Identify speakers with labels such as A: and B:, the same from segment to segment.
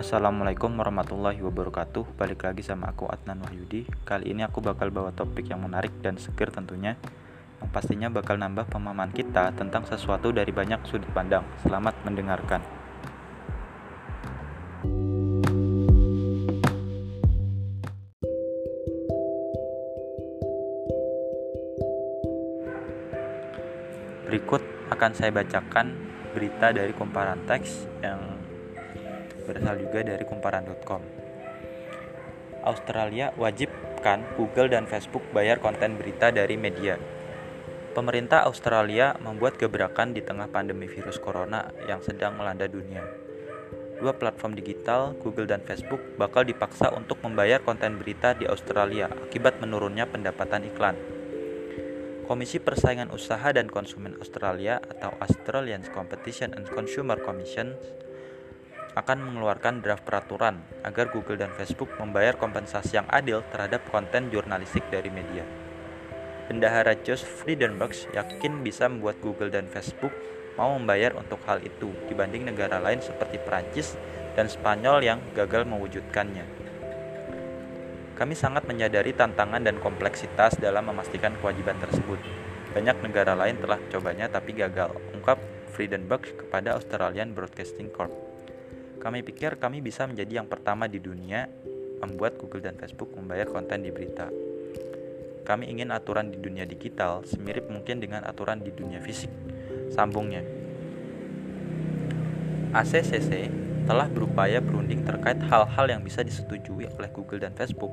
A: Assalamualaikum warahmatullahi wabarakatuh. Balik lagi sama aku Adnan Wahyudi. Kali ini aku bakal bawa topik yang menarik dan seger tentunya Yang pastinya bakal nambah pemahaman kita tentang sesuatu dari banyak sudut pandang. Selamat mendengarkan. Berikut akan saya bacakan berita dari kumparan teks yang berasal juga dari kumparan.com. Australia wajibkan Google dan Facebook bayar konten berita dari media. Pemerintah Australia membuat gebrakan di tengah pandemi virus corona yang sedang melanda dunia. Dua platform digital, Google dan Facebook, bakal dipaksa untuk membayar konten berita di Australia akibat menurunnya pendapatan iklan. Komisi Persaingan Usaha dan Konsumen Australia atau Australian Competition and Consumer Commission akan mengeluarkan draft peraturan agar Google dan Facebook membayar kompensasi yang adil terhadap konten jurnalistik dari media. Bendahara Josh Friedenberg yakin bisa membuat Google dan Facebook mau membayar untuk hal itu dibanding negara lain seperti Prancis dan Spanyol yang gagal mewujudkannya. Kami sangat menyadari tantangan dan kompleksitas dalam memastikan kewajiban tersebut. Banyak negara lain telah mencobanya tapi gagal, ungkap Friedenberg kepada Australian Broadcasting Corp. Kami pikir kami bisa menjadi yang pertama di dunia membuat Google dan Facebook membayar konten di berita. Kami ingin aturan di dunia digital semirip mungkin dengan aturan di dunia fisik. Sambungnya. ACCC telah berupaya berunding terkait hal-hal yang bisa disetujui oleh Google dan Facebook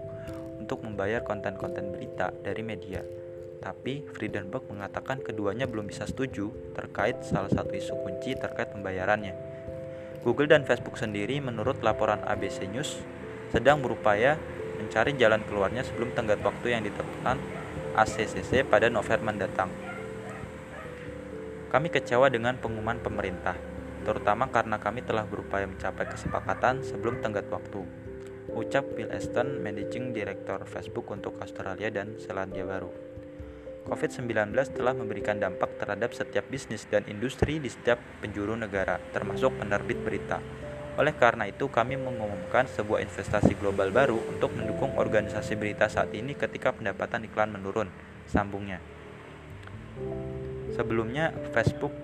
A: untuk membayar konten-konten berita dari media. Tapi Friedenberg mengatakan keduanya belum bisa setuju terkait salah satu isu kunci terkait pembayarannya. Google dan Facebook sendiri menurut laporan ABC News sedang berupaya mencari jalan keluarnya sebelum tenggat waktu yang ditetapkan ACCC pada November mendatang. Kami kecewa dengan pengumuman pemerintah terutama karena kami telah berupaya mencapai kesepakatan sebelum tenggat waktu. Ucap Bill Aston, Managing Director Facebook untuk Australia dan Selandia Baru. COVID-19 telah memberikan dampak terhadap setiap bisnis dan industri di setiap penjuru negara, termasuk penerbit berita. Oleh karena itu, kami mengumumkan sebuah investasi global baru untuk mendukung organisasi berita saat ini ketika pendapatan iklan menurun, sambungnya. Sebelumnya, Facebook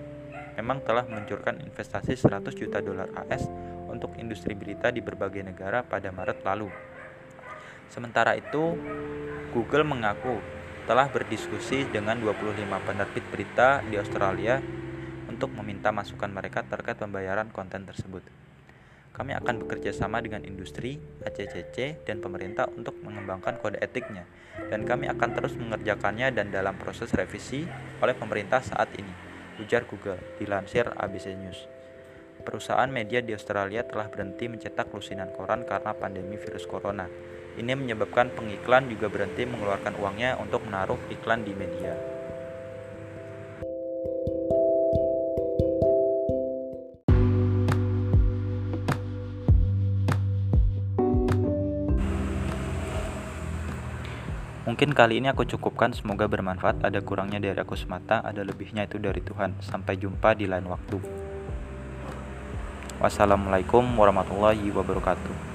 A: memang telah meluncurkan investasi 100 juta dolar AS untuk industri berita di berbagai negara pada Maret lalu. Sementara itu, Google mengaku telah berdiskusi dengan 25 penerbit berita di Australia untuk meminta masukan mereka terkait pembayaran konten tersebut. Kami akan bekerja sama dengan industri, ACCC, dan pemerintah untuk mengembangkan kode etiknya, dan kami akan terus mengerjakannya dan dalam proses revisi oleh pemerintah saat ini ujar Google, dilansir ABC News. Perusahaan media di Australia telah berhenti mencetak lusinan koran karena pandemi virus corona. Ini menyebabkan pengiklan juga berhenti mengeluarkan uangnya untuk menaruh iklan di media. Mungkin kali ini aku cukupkan, semoga bermanfaat. Ada kurangnya dari aku semata, ada lebihnya itu dari Tuhan. Sampai jumpa di lain waktu. Wassalamualaikum warahmatullahi wabarakatuh.